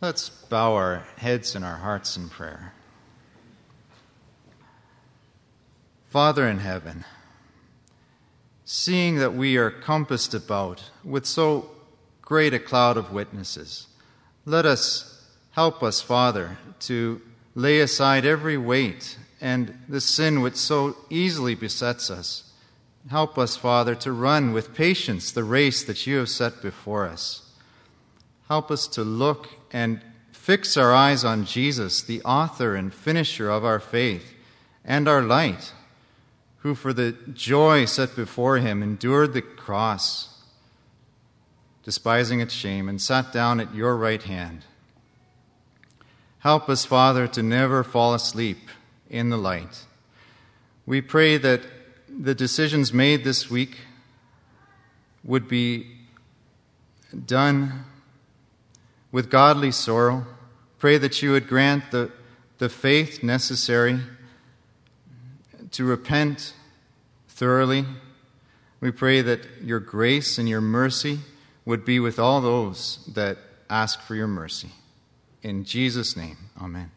Let's bow our heads and our hearts in prayer. Father in heaven, seeing that we are compassed about with so great a cloud of witnesses, let us help us, Father, to lay aside every weight and the sin which so easily besets us. Help us, Father, to run with patience the race that you have set before us. Help us to look and fix our eyes on Jesus, the author and finisher of our faith, and our light, who for the joy set before him endured the cross, despising its shame, and sat down at your right hand. Help us, Father, to never fall asleep in the light. We pray that the decisions made this week would be done with godly sorrow. Pray that you would grant the, the faith necessary to repent thoroughly. We pray that your grace and your mercy would be with all those that ask for your mercy. In Jesus' name, amen.